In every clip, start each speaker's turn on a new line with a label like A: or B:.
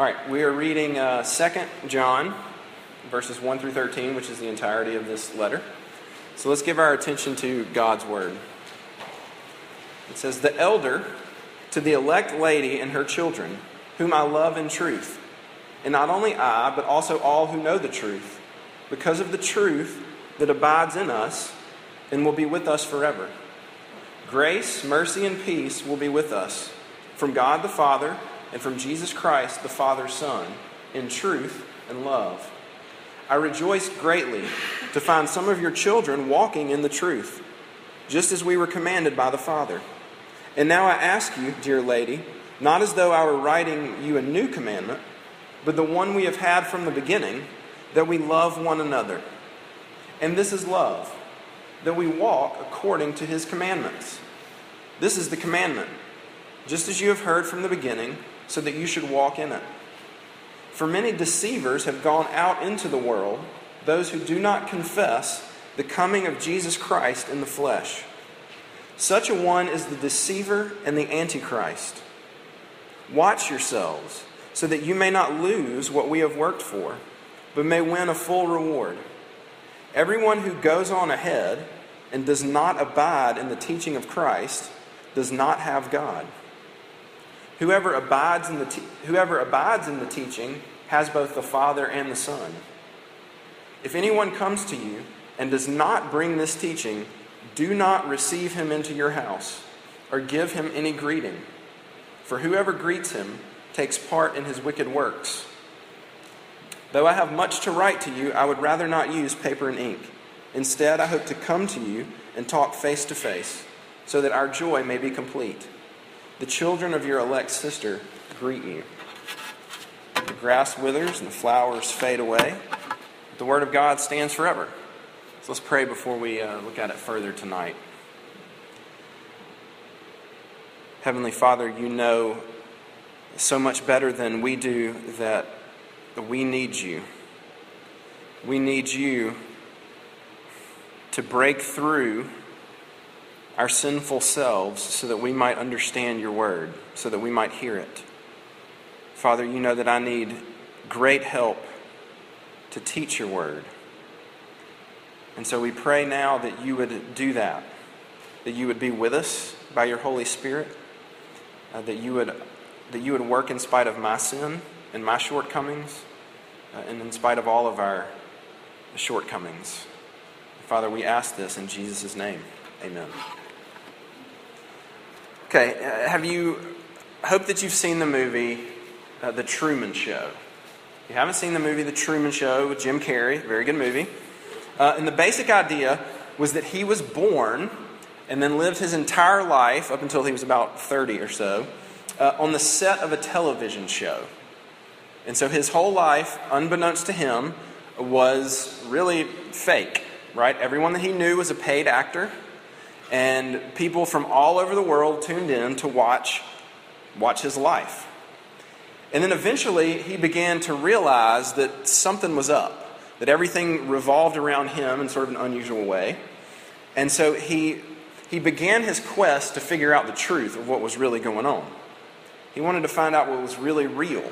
A: All right, we are reading uh, 2 John, verses 1 through 13, which is the entirety of this letter. So let's give our attention to God's word. It says, The elder to the elect lady and her children, whom I love in truth, and not only I, but also all who know the truth, because of the truth that abides in us and will be with us forever. Grace, mercy, and peace will be with us from God the Father and from Jesus Christ, the Father's Son, in truth and love. I rejoice greatly to find some of your children walking in the truth, just as we were commanded by the Father. And now I ask you, dear lady, not as though I were writing you a new commandment, but the one we have had from the beginning, that we love one another. And this is love, that we walk according to his commandments. This is the commandment, just as you have heard from the beginning, so that you should walk in it. For many deceivers have gone out into the world, those who do not confess the coming of Jesus Christ in the flesh. Such a one is the deceiver and the antichrist. Watch yourselves, so that you may not lose what we have worked for, but may win a full reward. Everyone who goes on ahead and does not abide in the teaching of Christ does not have God. Whoever abides in the, te- whoever abides in the teaching has both the Father and the Son. If anyone comes to you and does not bring this teaching, do not receive him into your house or give him any greeting, for whoever greets him takes part in his wicked works. Though I have much to write to you, I would rather not use paper and ink. Instead, I hope to come to you and talk face to face, so that our joy may be complete. The children of your elect sister greet you. The grass withers and the flowers fade away. But The word of God stands forever. So let's pray before we uh, look at it further tonight. Heavenly Father, you know so much better than we do that we need you. We need you to break through our sinful selves so that we might understand your word, so that we might hear it. Father, you know that I need great help to teach your word. And so we pray now that you would do that, that you would be with us by your Holy Spirit, uh, that, you would, that you would work in spite of my sin and my shortcomings, uh, and in spite of all of our shortcomings. Father, we ask this in Jesus' name. Amen. Okay, uh, have you, hope that you've seen the movie uh, The Truman Show. If you haven't seen the movie The Truman Show with Jim Carrey, very good movie. Uh, and the basic idea was that he was born and then lived his entire life up until he was about 30 or so uh, on the set of a television show. And so his whole life, unbeknownst to him, was really fake, right? Everyone that he knew was a paid actor, and people from all over the world tuned in to watch, watch his life. And then eventually he began to realize that something was up that everything revolved around him in sort of an unusual way. And so he, he began his quest to figure out the truth of what was really going on. He wanted to find out what was really real.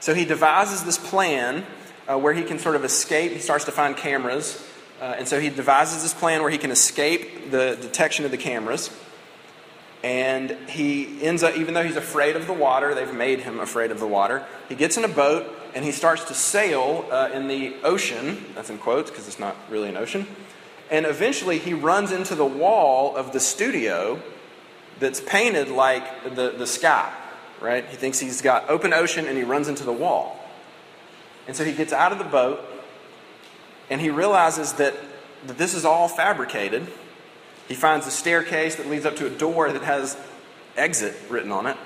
A: So he devises this plan uh, where he can sort of escape. He starts to find cameras. Uh, and so he devises this plan where he can escape the detection of the cameras. And he ends up, even though he's afraid of the water, they've made him afraid of the water, he gets in a boat and he starts to sail uh, in the ocean. That's in quotes because it's not really an ocean. And eventually he runs into the wall of the studio that's painted like the, the sky, right? He thinks he's got open ocean and he runs into the wall. And so he gets out of the boat and he realizes that, that this is all fabricated. He finds a staircase that leads up to a door that has exit written on it.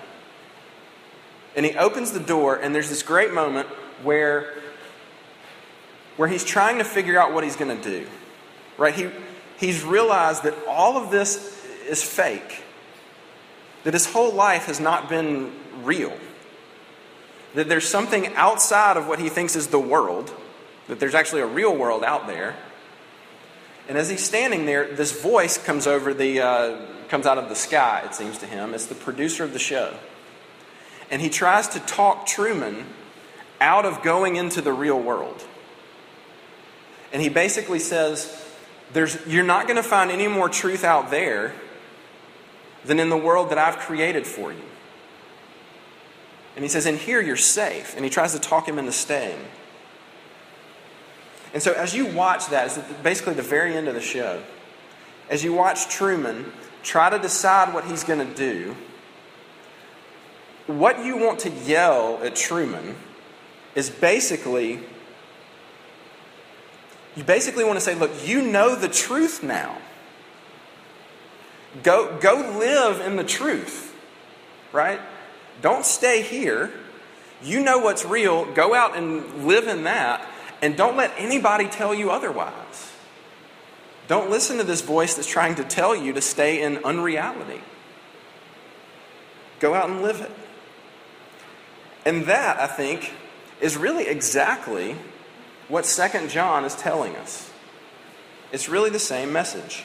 A: And he opens the door, and there's this great moment where, where he's trying to figure out what he's going to do. Right? He, he's realized that all of this is fake, that his whole life has not been real, that there's something outside of what he thinks is the world, that there's actually a real world out there. And as he's standing there, this voice comes over the uh, comes out of the sky. It seems to him. It's the producer of the show and he tries to talk Truman out of going into the real world. And he basically says, there's, You're not going to find any more truth out there than in the world that I've created for you. And he says, In here you're safe. And he tries to talk him into staying. And so as you watch that, it's basically the very end of the show. As you watch Truman try to decide what he's going to do, what you want to yell at Truman is basically you basically want to say, look, you know the truth now. Go, go live in the truth, right? Don't stay here. You know what's real. Go out and live in that. And don't let anybody tell you otherwise. Don't listen to this voice that's trying to tell you to stay in unreality. Go out and live it. And that, I think, is really exactly what Second John is telling us. It's really the same message.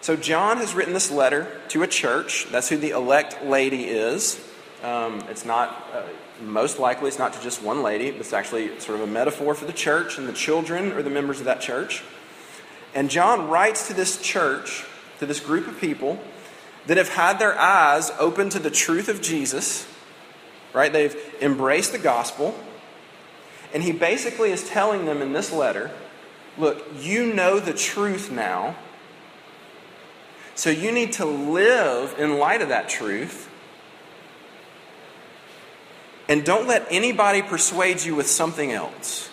A: So, John has written this letter to a church. That's who the elect lady is. Um, it's not, uh, most likely, it's not to just one lady, but it's actually sort of a metaphor for the church, and the children or the members of that church. And John writes to this church, to this group of people that have had their eyes open to the truth of Jesus, right? They've embraced the gospel. And he basically is telling them in this letter look, you know the truth now so you need to live in light of that truth. And don't let anybody persuade you with something else.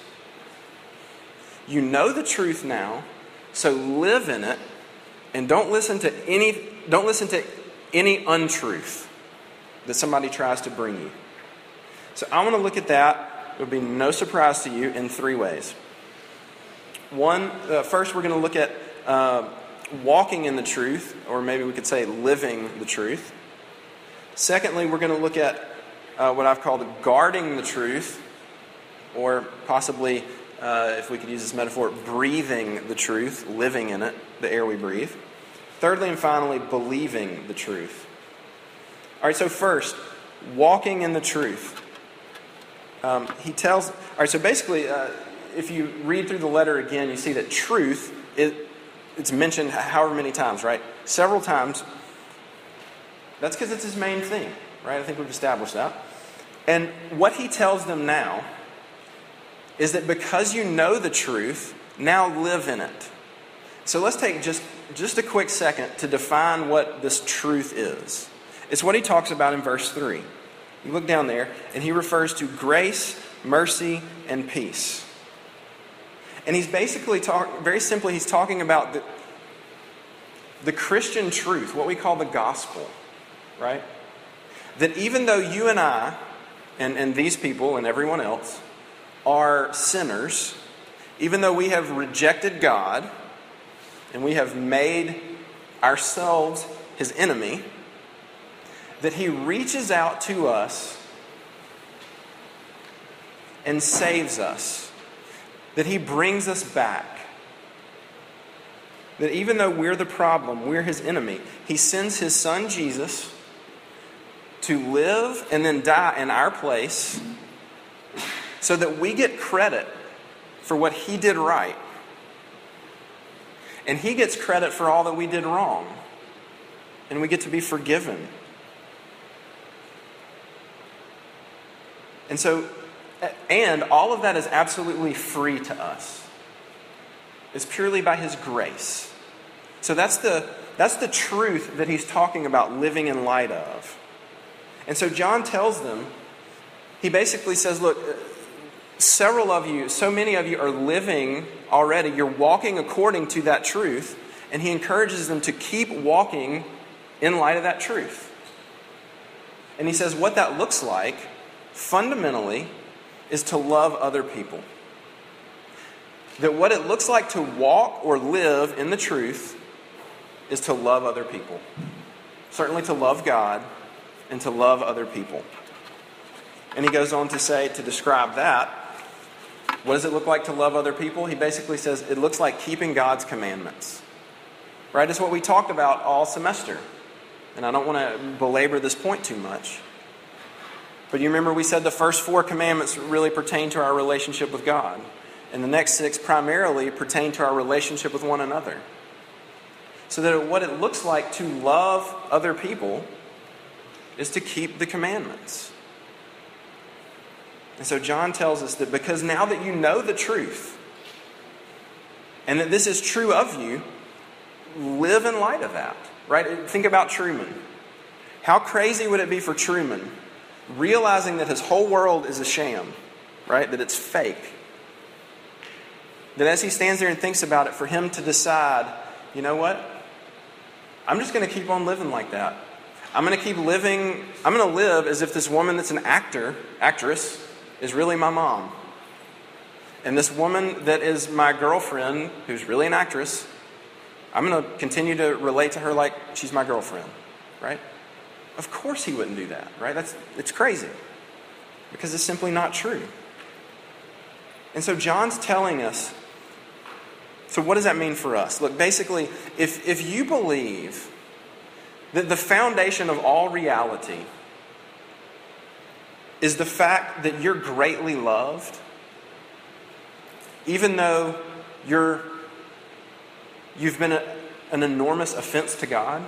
A: You know the truth now, so live in it and don't listen to any don't listen to any untruth that somebody tries to bring you. So I want to look at that. It will be no surprise to you in three ways. One, uh, first we're going to look at uh, walking in the truth, or maybe we could say living the truth. Secondly, we're going to look at uh, what I've called guarding the truth, or possibly, uh, if we could use this metaphor, breathing the truth, living in it, the air we breathe. Thirdly and finally, believing the truth. All right, so first, walking in the truth. Um, he tells, all right, so basically, uh, if you read through the letter again, you see that truth is, it's mentioned however many times, right? Several times. That's because it's his main thing, right? I think we've established that. And what he tells them now is that because you know the truth, now live in it. So let's take just, just a quick second to define what this truth is. It's what he talks about in verse 3. You look down there, and he refers to grace, mercy, and peace. And he's basically talking, very simply, he's talking about the, the Christian truth, what we call the gospel, right? That even though you and I, and, and these people and everyone else, are sinners, even though we have rejected God and we have made ourselves his enemy, that he reaches out to us and saves us that He brings us back. That even though we're the problem, we're His enemy, He sends His Son Jesus to live and then die in our place so that we get credit for what He did right. And He gets credit for all that we did wrong. And we get to be forgiven. And so and all of that is absolutely free to us. It's purely by His grace. So that's the, that's the truth that he's talking about living in light of. And so John tells them, he basically says, Look, uh, several of you, so many of you are living already, you're walking according to that truth, and he encourages them to keep walking in light of that truth. And he says, What that looks like fundamentally is to love other people. That what it looks like to walk or live in the truth is to love other people. Certainly to love God and to love other people. And he goes on to say, to describe that, what does it look like to love other people? He basically says it looks like keeping God's commandments. Right? It's what we talked about all semester. And I don't want to belabor this point too much. But you remember we said the first four commandments really pertain to our relationship with God, and the next six primarily pertain to our relationship with one another. So that what it looks like to love other people is to keep the commandments. And so John tells us that because now that you know the truth, and that this is true of you, live in light of that. Right? Think about Truman. How crazy would it be for Truman realizing that his whole world is a sham, right? That it's fake. That as he stands there and thinks about it, for him to decide, you know what? I'm just going to keep on living like that. I'm going to keep living, I'm going to live as if this woman that's an actor, actress, is really my mom. And this woman that is my girlfriend, who's really an actress, I'm going to continue to relate to her like she's my girlfriend, right? Of course he wouldn't do that, right? That's, it's crazy because it's simply not true. And so John's telling us so, what does that mean for us? Look, basically, if, if you believe that the foundation of all reality is the fact that you're greatly loved, even though you're, you've been a, an enormous offense to God,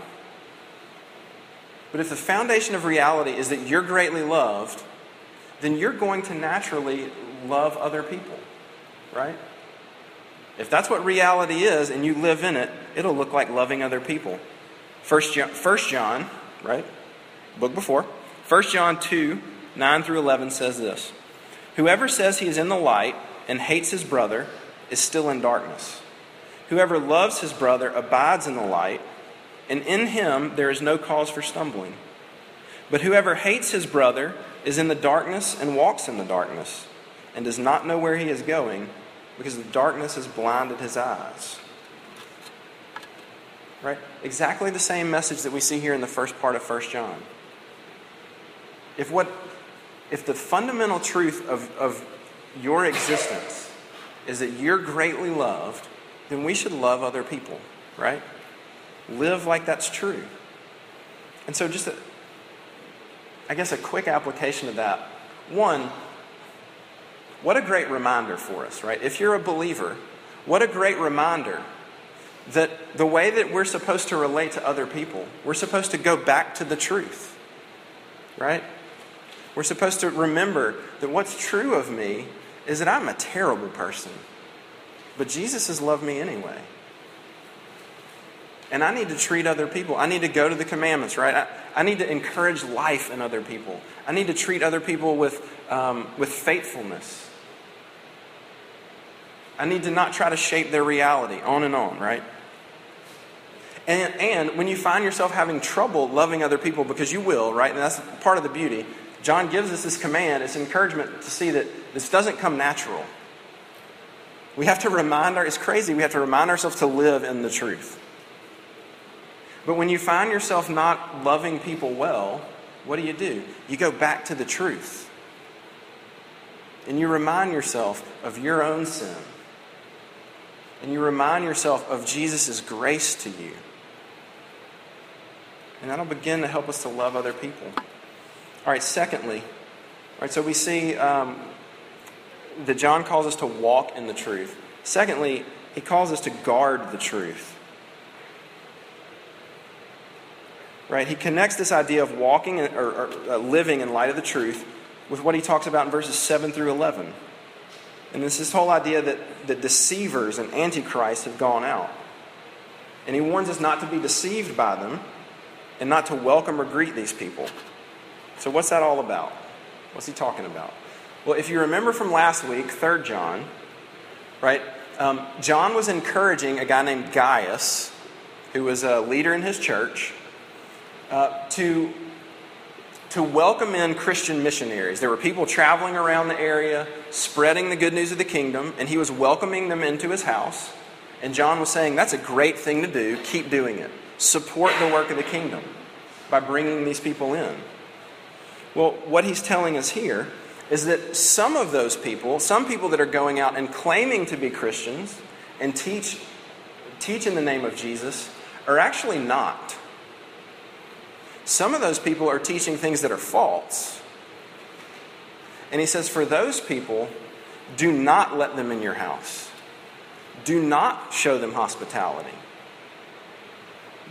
A: but if the foundation of reality is that you're greatly loved, then you're going to naturally love other people, right? If that's what reality is and you live in it, it'll look like loving other people. First John, First John right? Book before. First John 2, 9 through 11 says this Whoever says he is in the light and hates his brother is still in darkness. Whoever loves his brother abides in the light and in him there is no cause for stumbling. But whoever hates his brother is in the darkness and walks in the darkness, and does not know where he is going, because the darkness has blinded his eyes. Right? Exactly the same message that we see here in the first part of 1 John. If what if the fundamental truth of, of your existence is that you're greatly loved, then we should love other people, right? Live like that's true. And so, just a, I guess a quick application of that. One, what a great reminder for us, right? If you're a believer, what a great reminder that the way that we're supposed to relate to other people, we're supposed to go back to the truth, right? We're supposed to remember that what's true of me is that I'm a terrible person, but Jesus has loved me anyway. And I need to treat other people. I need to go to the commandments, right? I, I need to encourage life in other people. I need to treat other people with, um, with faithfulness. I need to not try to shape their reality, on and on, right? And, and when you find yourself having trouble loving other people, because you will, right? And that's part of the beauty. John gives us this command, it's encouragement to see that this doesn't come natural. We have to remind our, it's crazy, we have to remind ourselves to live in the truth. But when you find yourself not loving people well, what do you do? You go back to the truth. And you remind yourself of your own sin. And you remind yourself of Jesus' grace to you. And that'll begin to help us to love other people. All right, secondly, all right, so we see um, that John calls us to walk in the truth. Secondly, he calls us to guard the truth. right? He connects this idea of walking or, or uh, living in light of the truth with what he talks about in verses 7 through 11. And this this whole idea that the deceivers and antichrists have gone out. And he warns us not to be deceived by them and not to welcome or greet these people. So, what's that all about? What's he talking about? Well, if you remember from last week, 3 John, right? Um, John was encouraging a guy named Gaius, who was a leader in his church, uh, to, to welcome in Christian missionaries. There were people traveling around the area, spreading the good news of the kingdom, and he was welcoming them into his house. And John was saying, That's a great thing to do. Keep doing it. Support the work of the kingdom by bringing these people in. Well, what he's telling us here is that some of those people, some people that are going out and claiming to be Christians and teach, teach in the name of Jesus, are actually not. Some of those people are teaching things that are false. And he says, For those people, do not let them in your house. Do not show them hospitality.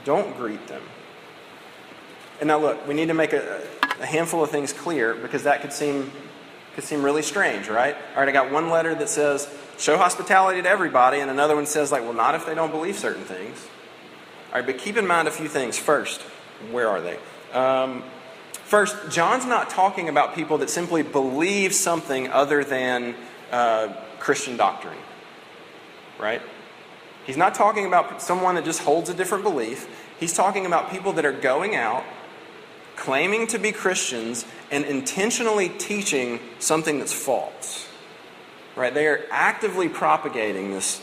A: Don't greet them. And now, look, we need to make a, a handful of things clear because that could seem, could seem really strange, right? All right, I got one letter that says, show hospitality to everybody, and another one says, like, well, not if they don't believe certain things. All right, but keep in mind a few things. First, where are they? Um, first, John's not talking about people that simply believe something other than uh, Christian doctrine, right? He's not talking about someone that just holds a different belief. He's talking about people that are going out, claiming to be Christians, and intentionally teaching something that's false. Right? They are actively propagating this,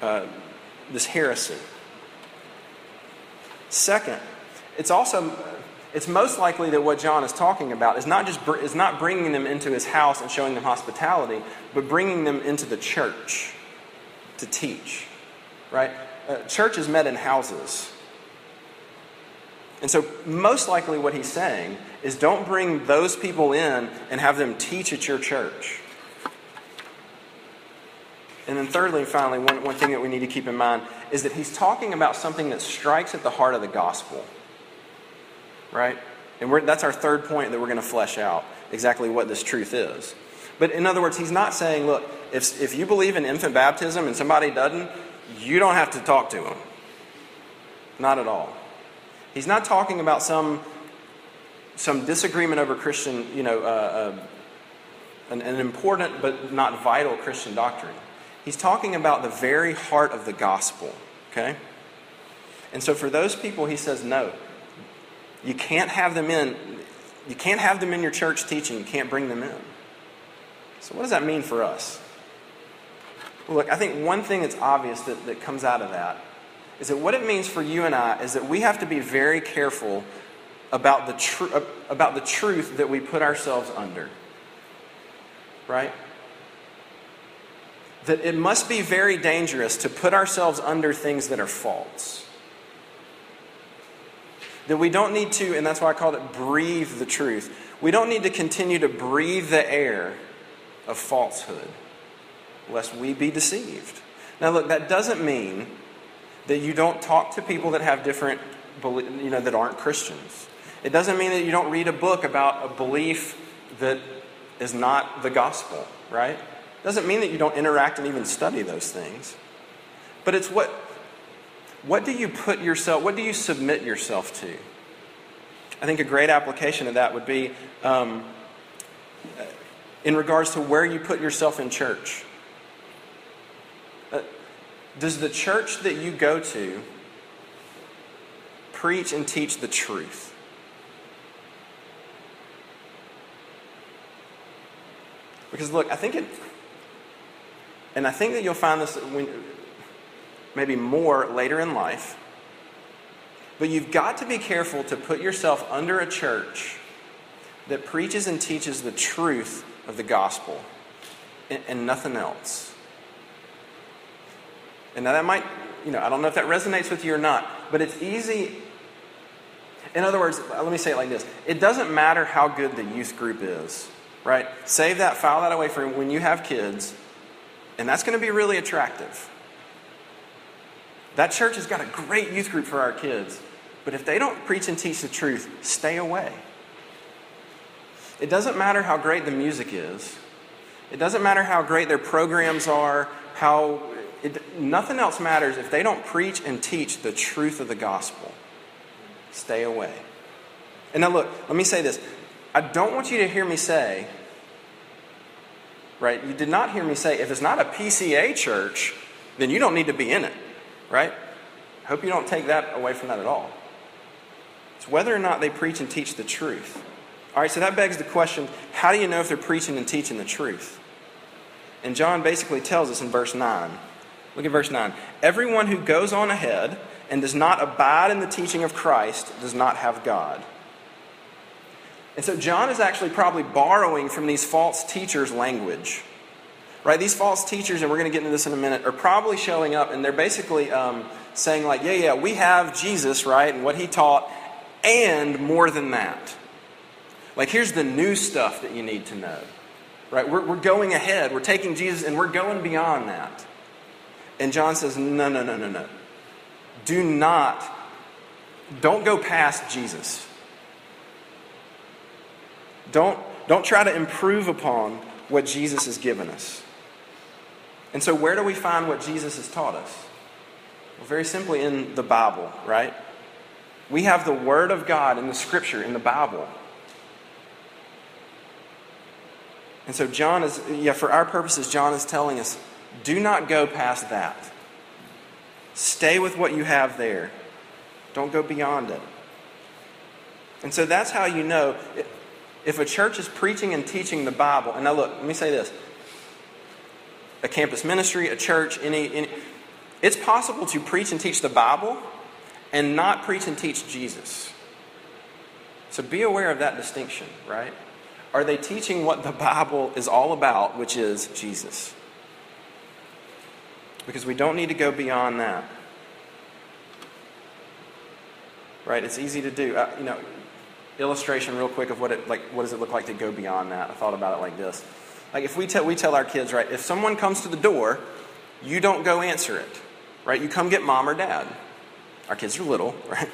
A: uh, this heresy. Second, it's also it's most likely that what John is talking about is not just is not bringing them into his house and showing them hospitality, but bringing them into the church to teach. Right? Uh, churches met in houses. And so, most likely, what he's saying is don't bring those people in and have them teach at your church. And then, thirdly and finally, one, one thing that we need to keep in mind is that he's talking about something that strikes at the heart of the gospel. Right? And that's our third point that we're going to flesh out exactly what this truth is. But in other words, he's not saying, look, if, if you believe in infant baptism and somebody doesn't, you don't have to talk to them. Not at all. He's not talking about some, some disagreement over Christian, you know, uh, uh, an, an important but not vital Christian doctrine. He's talking about the very heart of the gospel, okay? And so for those people, he says, no. You can't have them in. You can't have them in your church teaching. You can't bring them in. So what does that mean for us? Well, look, I think one thing that's obvious that, that comes out of that is that what it means for you and I is that we have to be very careful about the, tr- about the truth that we put ourselves under. Right? that it must be very dangerous to put ourselves under things that are false. That we don't need to, and that's why I called it breathe the truth. We don't need to continue to breathe the air of falsehood, lest we be deceived. Now, look, that doesn't mean that you don't talk to people that have different, you know, that aren't Christians. It doesn't mean that you don't read a book about a belief that is not the gospel, right? It Doesn't mean that you don't interact and even study those things. But it's what what do you put yourself, what do you submit yourself to? I think a great application of that would be um, in regards to where you put yourself in church. Uh, does the church that you go to preach and teach the truth? Because look, I think it and I think that you'll find this when, maybe more later in life. But you've got to be careful to put yourself under a church that preaches and teaches the truth of the gospel and, and nothing else. And now that might, you know, I don't know if that resonates with you or not, but it's easy. In other words, let me say it like this it doesn't matter how good the youth group is, right? Save that, file that away for when you have kids. And that's going to be really attractive. That church has got a great youth group for our kids. But if they don't preach and teach the truth, stay away. It doesn't matter how great the music is. It doesn't matter how great their programs are, how it, nothing else matters if they don't preach and teach the truth of the gospel. Stay away. And now look, let me say this. I don't want you to hear me say right? You did not hear me say, if it's not a PCA church, then you don't need to be in it, right? I hope you don't take that away from that at all. It's whether or not they preach and teach the truth. All right, so that begs the question how do you know if they're preaching and teaching the truth? And John basically tells us in verse 9. Look at verse 9. Everyone who goes on ahead and does not abide in the teaching of Christ does not have God. And so John is actually probably borrowing from these false teachers' language. Right? These false teachers, and we're going to get into this in a minute, are probably showing up and they're basically um, saying, like, yeah, yeah, we have Jesus, right, and what he taught, and more than that. Like, here's the new stuff that you need to know. Right? We're, we're going ahead. We're taking Jesus and we're going beyond that. And John says, no, no, no, no, no. Do not, don't go past Jesus. Don't, don't try to improve upon what Jesus has given us. And so, where do we find what Jesus has taught us? Well, very simply in the Bible, right? We have the Word of God in the Scripture, in the Bible. And so, John is, yeah, for our purposes, John is telling us do not go past that. Stay with what you have there, don't go beyond it. And so, that's how you know if a church is preaching and teaching the Bible. And now, look, let me say this a campus ministry, a church, any, any it's possible to preach and teach the Bible and not preach and teach Jesus. So be aware of that distinction, right? Are they teaching what the Bible is all about, which is Jesus? Because we don't need to go beyond that. Right? It's easy to do. Uh, you know, illustration real quick of what it like what does it look like to go beyond that? I thought about it like this. Like if we tell we tell our kids, right, if someone comes to the door, you don't go answer it. Right? You come get mom or dad. Our kids are little, right?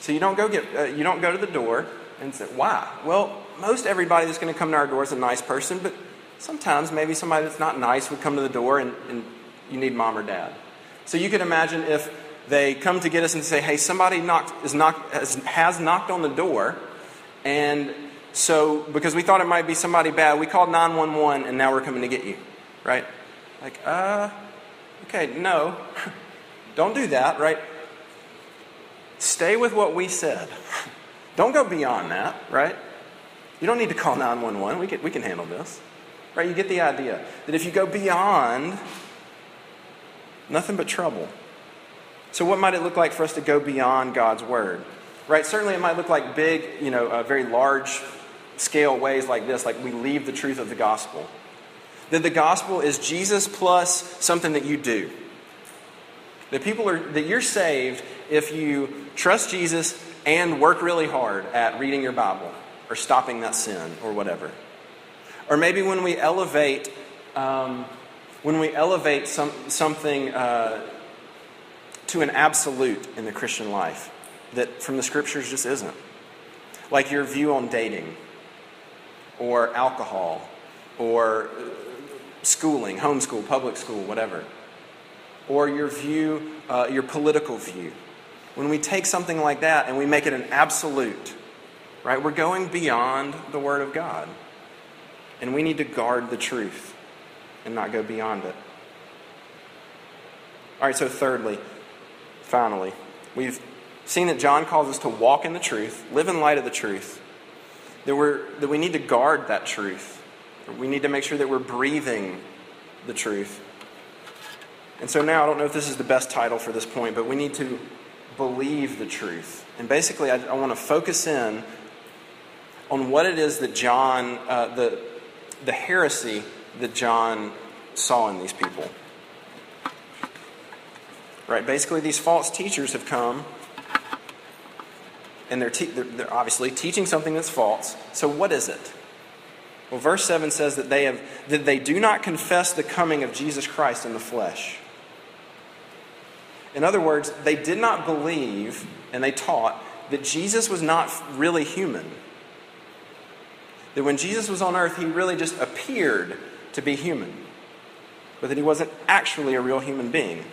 A: So you don't go get uh, you don't go to the door and say, "Why?" Well, most everybody that's going to come to our door is a nice person, but sometimes maybe somebody that's not nice would come to the door and, and you need mom or dad. So you can imagine if they come to get us and say, "Hey, somebody knocked is knocked has, has knocked on the door," and so because we thought it might be somebody bad, we called 911 and now we're coming to get you, right? Like, uh, okay, no, don't do that, right? Stay with what we said. Don't go beyond that, right? You don't need to call 911. We can, we can handle this. Right? You get the idea that if you go beyond, nothing but trouble. So, what might it look like for us to go beyond God's word? Right? Certainly, it might look like big, you know, uh, very large scale ways like this, like we leave the truth of the gospel. That the gospel is Jesus plus something that you do. That people are that you're saved if you trust Jesus and work really hard at reading your Bible or stopping that sin or whatever. Or maybe when we elevate, um, when we elevate some, something uh, to an absolute in the Christian life that from the scriptures just isn't. Like your view on dating or alcohol or uh, schooling, homeschool, public school, whatever or your view, uh, your political view. When we take something like that and we make it an absolute, right, we're going beyond the Word of God. And we need to guard the truth and not go beyond it. All right, so thirdly, finally, we've seen that John calls us to walk in the truth, live in light of the truth, that, we're, that we need to guard that truth. We need to make sure that we're breathing the truth. And so now, I don't know if this is the best title for this point, but we need to believe the truth. And basically, I, I want to focus in on what it is that John, uh, the, the heresy that John saw in these people. Right? Basically, these false teachers have come and they're, te- they're, obviously teaching something that's false. So, what is it? Well, verse 7 says that they, have, that they do not confess the coming of Jesus Christ in the flesh. In other words, they did not believe and they taught that Jesus was not really human. That when Jesus was on earth, he really just appeared to be human, but that he wasn't actually a real human being.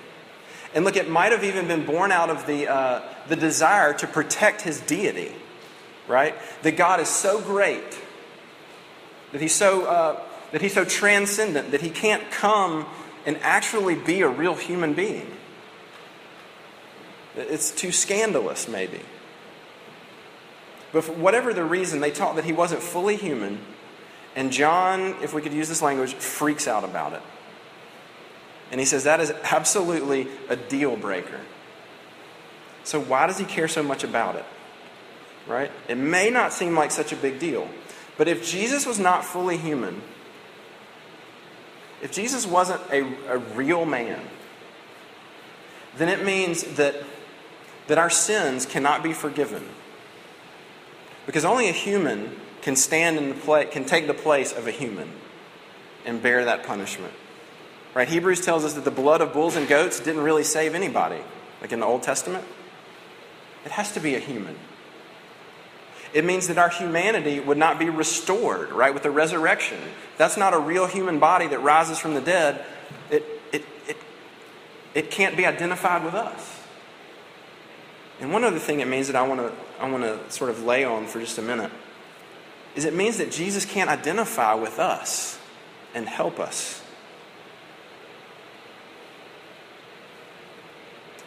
A: And look, it might have even been born out of the, uh, the desire to protect his deity, right? That God is so great, that he's so, uh, that he's so transcendent, that he can't come and actually be a real human being. It's too scandalous, maybe. But whatever the reason, they taught that he wasn't fully human, and John, if we could use this language, freaks out about it. And he says that is absolutely a deal breaker. So, why does he care so much about it? Right? It may not seem like such a big deal, but if Jesus was not fully human, if Jesus wasn't a, a real man, then it means that that our sins cannot be forgiven. Because only a human can stand in the place, can take the place of a human. and bear that punishment. Right? Hebrews tells us that the blood of bulls and goats didn't really save anybody, like in the Old Testament. It has to be a human. It means that our humanity would not be restored, right, with the resurrection. That's not a real human body that rises from the dead. It, it, it, it can't be identified with us. And one other thing it means that I want to I want to sort of lay on for just a minute is it means that Jesus can't identify with us and help us.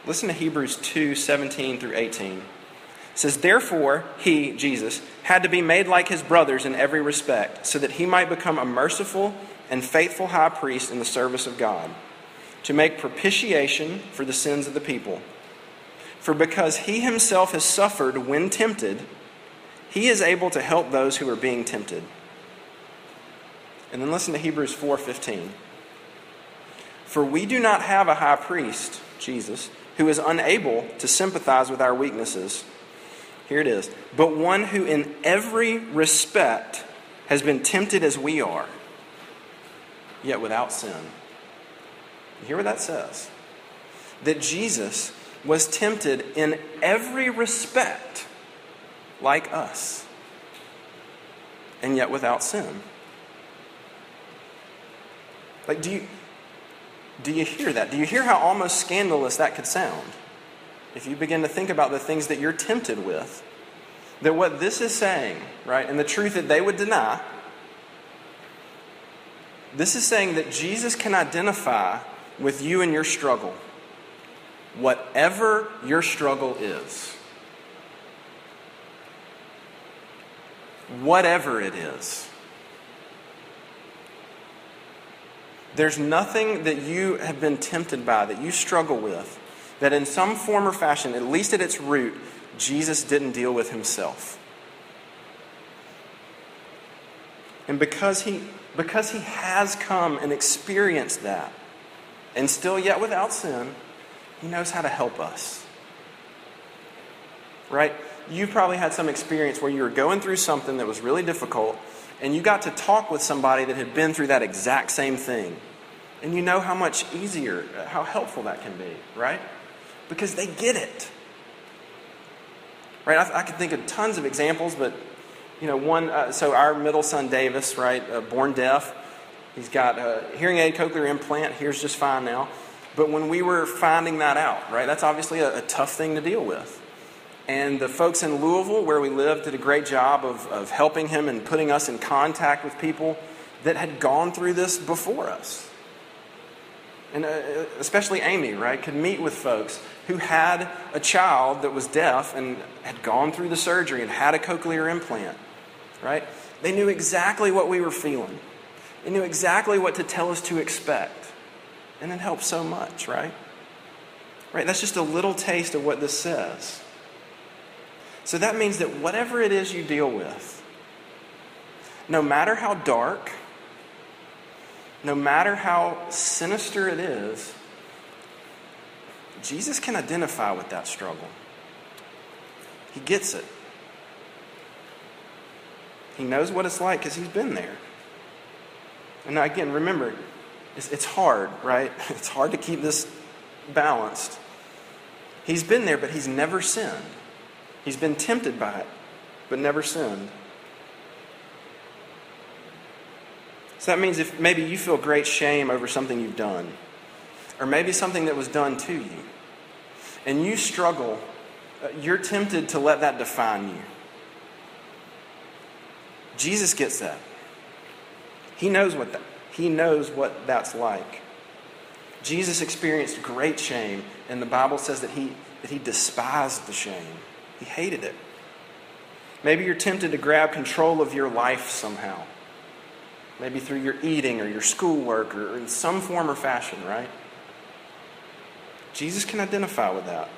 A: Listen to Hebrews 2 17 through 18. It says, Therefore, he, Jesus, had to be made like his brothers in every respect, so that he might become a merciful and faithful high priest in the service of God, to make propitiation for the sins of the people. For because he himself has suffered when tempted, he is able to help those who are being tempted. And then listen to Hebrews 4:15. For we do not have a high priest, Jesus, who is unable to sympathize with our weaknesses. Here it is. But one who in every respect has been tempted as we are, yet without sin. You hear what that says? That Jesus was tempted in every respect like us, and yet without sin. Like, do you, do you hear that? Do you hear how almost scandalous that could sound? If you begin to think about the things that you're tempted with, that what this is saying, right, and the truth that they would deny, this is saying that Jesus can identify with you and your struggle, whatever your struggle is. Whatever it is. There's nothing that you have been tempted by, that you struggle with, that in some form or fashion, at least at its root, Jesus didn't deal with himself. And because he, because he has come and experienced that, and still yet without sin, he knows how to help us. Right? You probably had some experience where you were going through something that was really difficult, and you got to talk with somebody that had been through that exact same thing. And you know how much easier, how helpful that can be, right? Because they get it. Right? I, I could think of tons of examples, but, you know, one, uh, so our middle son, Davis, right, uh, born deaf, he's got a hearing aid cochlear implant, hears just fine now. But when we were finding that out, right, that's obviously a, a tough thing to deal with. And the folks in Louisville, where we lived, did a great job of, of helping him and putting us in contact with people that had gone through this before us. And uh, especially Amy, right, could meet with folks who had a child that was deaf and had gone through the surgery and had a cochlear implant, right? They knew exactly what we were feeling. They knew exactly what to tell us to expect. And it helped so much, right? Right? That's just a little taste of what this says. So that means that whatever it is you deal with, no matter how dark, no matter how sinister it is, Jesus can identify with that struggle. He gets it. He knows what it's like because he's been there. And now, again, remember, it's, it's hard, right? It's hard to keep this balanced. He's been there, but he's never sinned. He's been tempted by it, but never sinned. So that means if maybe you feel great shame over something you've done, or maybe something that was done to you, and you struggle, uh, you're tempted to let that define you. Jesus gets that. He knows what that, he knows what that's like. Jesus experienced great shame, and the Bible says that he, that he despised the shame. He hated it. Maybe you're tempted to grab control of your life somehow. Maybe through your eating or your schoolwork or in some form or fashion, right? Jesus can identify with that.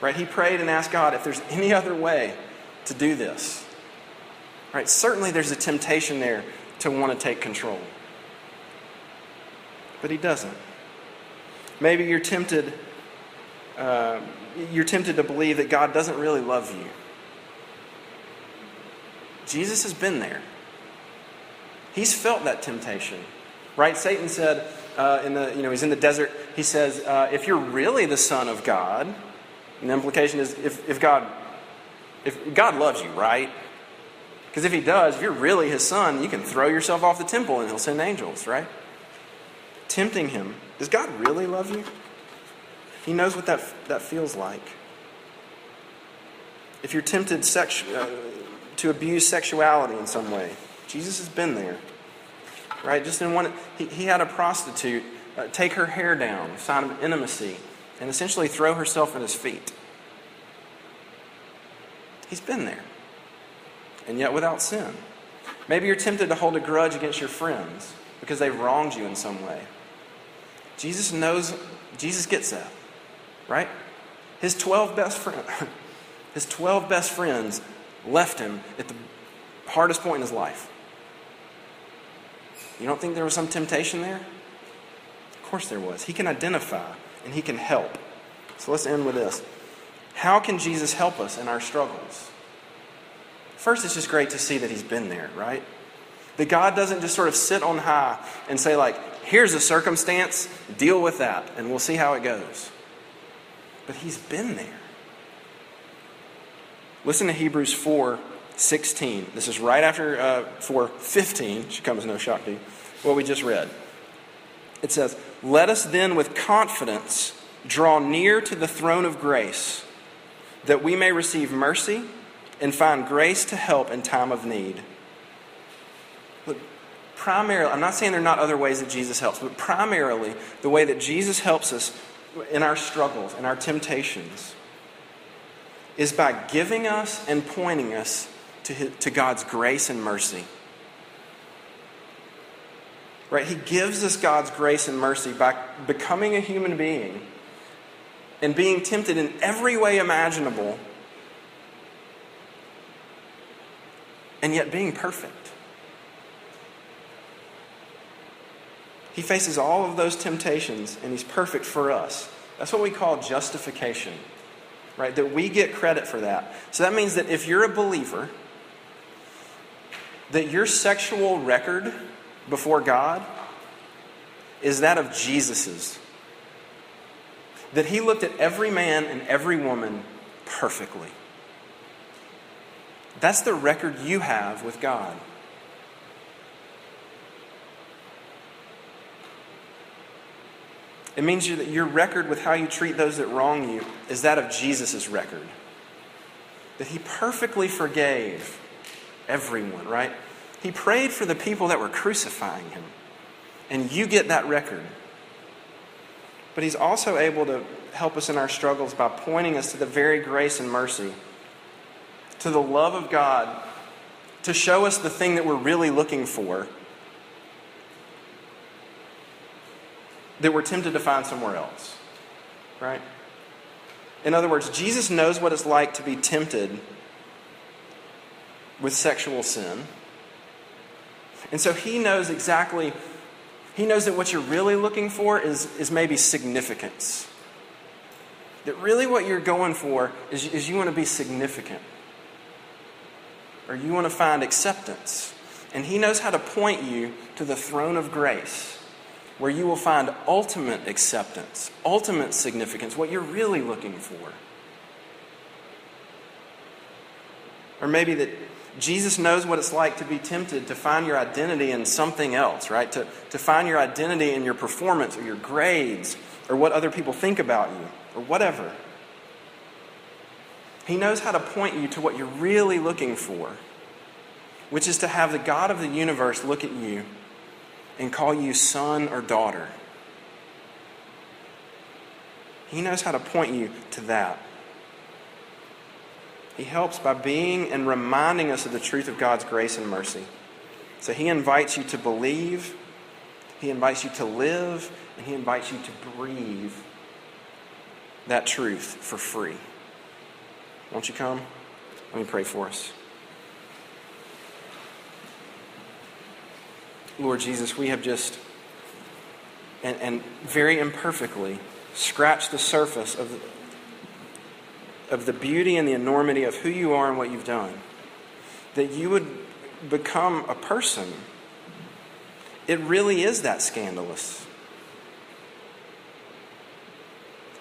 A: Right? He prayed and asked God if there's any other way to do this. Right? Certainly there's a temptation there to want to take control. But he doesn't. Maybe you're tempted uh, you're tempted to believe that God doesn't really love you. Jesus has been there. He's felt that temptation, right? Satan said, uh, in the, you know, he's in the desert. He says, uh, if you're really the Son of God, and the implication is if, if God, if God loves you, right? Because if he does, if you're really his son, you can throw yourself off the temple and he'll send angels, right? Tempting him. Does God really love you? He knows what that, that feels like. If you're tempted sexu- uh, to abuse sexuality in some way, Jesus has been there. Right? Just in one, he, he had a prostitute uh, take her hair down, sign of intimacy, and essentially throw herself at his feet. He's been there, and yet without sin. Maybe you're tempted to hold a grudge against your friends because they've wronged you in some way. Jesus knows, Jesus gets that, right? His 12 best friends, his 12 best friends left him at the hardest point in his life. You don't think there was some temptation there? Of course there was. He can identify and he can help. So let's end with this. How can Jesus help us in our struggles? First, it's just great to see that he's been there, right? That God doesn't just sort of sit on high and say, like, here's a circumstance, deal with that, and we'll see how it goes. But he's been there. Listen to Hebrews 4 16. This is right after uh, 4 15. Should come as no shock to you. What we just read. It says, Let us then with confidence draw near to the throne of grace, that we may receive mercy and find grace to help in time of need. Look, primarily, I'm not saying there are not other ways that Jesus helps, but primarily, the way that Jesus helps us in our struggles, in our temptations, is by giving us and pointing us to, his, to God's grace and mercy. Right? He gives us God's grace and mercy by becoming a human being and being tempted in every way imaginable, and yet being perfect. He faces all of those temptations, and he's perfect for us. That's what we call justification, right? That we get credit for that. So that means that if you're a believer, that your sexual record before God is that of Jesus's that he looked at every man and every woman perfectly. That's the record you have with God. It means that your record with how you treat those that wrong you is that of Jesus' record. That he perfectly forgave everyone, right? He prayed for the people that were crucifying him. And you get that record. But He's also able to help us in our struggles by pointing us to the very grace and mercy, to the love of God, to show us the thing that we're really looking for, that we're tempted to find somewhere else. Right? In other words, Jesus knows what it's like to be tempted with sexual sin. And so he knows exactly he knows that what you're really looking for is, is maybe significance. That really what you're going for is, is you want to be significant. Or you want to find acceptance. And He knows how to point you to the throne of grace, where you will find ultimate acceptance, ultimate significance, what you're really looking for. Or maybe that Jesus knows what it's like to be tempted to find your identity in something else, right? To, to find your identity in your performance or your grades or what other people think about you or whatever. He knows how to point you to what you're really looking for, which is to have the God of the universe look at you and call you son or daughter. He knows how to point you to that. He helps by being and reminding us of the truth of God's grace and mercy. So he invites you to believe, he invites you to live, and he invites you to breathe that truth for free. Won't you come? Let me pray for us. Lord Jesus, we have just, and, and very imperfectly, scratched the surface of of the beauty and the enormity of who you are and what you've done. That you would become a person it really is that scandalous.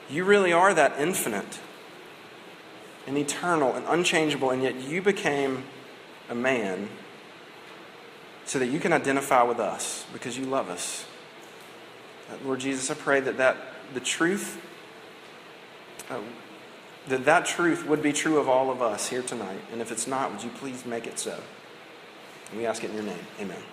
A: You really are that infinite and eternal and unchangeable, and yet you became a man so that you can identify with us because you love us. Uh, Lord Jesus, I pray that, that the truth, uh, that that truth would be true of all of us here tonight. And if it's not, would you please make it so? And we ask it in your name. Amen.